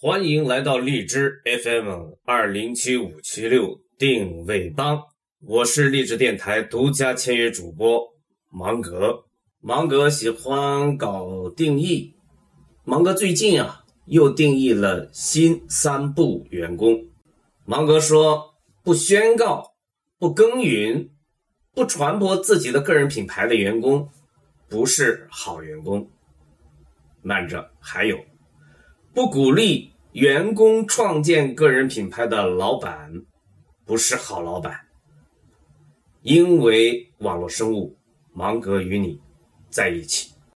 欢迎来到荔枝 FM 二零七五七六定位帮，我是荔枝电台独家签约主播芒格。芒格喜欢搞定义，芒格最近啊又定义了新三不员工。芒格说：不宣告、不耕耘、不传播自己的个人品牌的员工，不是好员工。慢着，还有。不鼓励员工创建个人品牌的老板，不是好老板。因为网络生物，芒格与你在一起。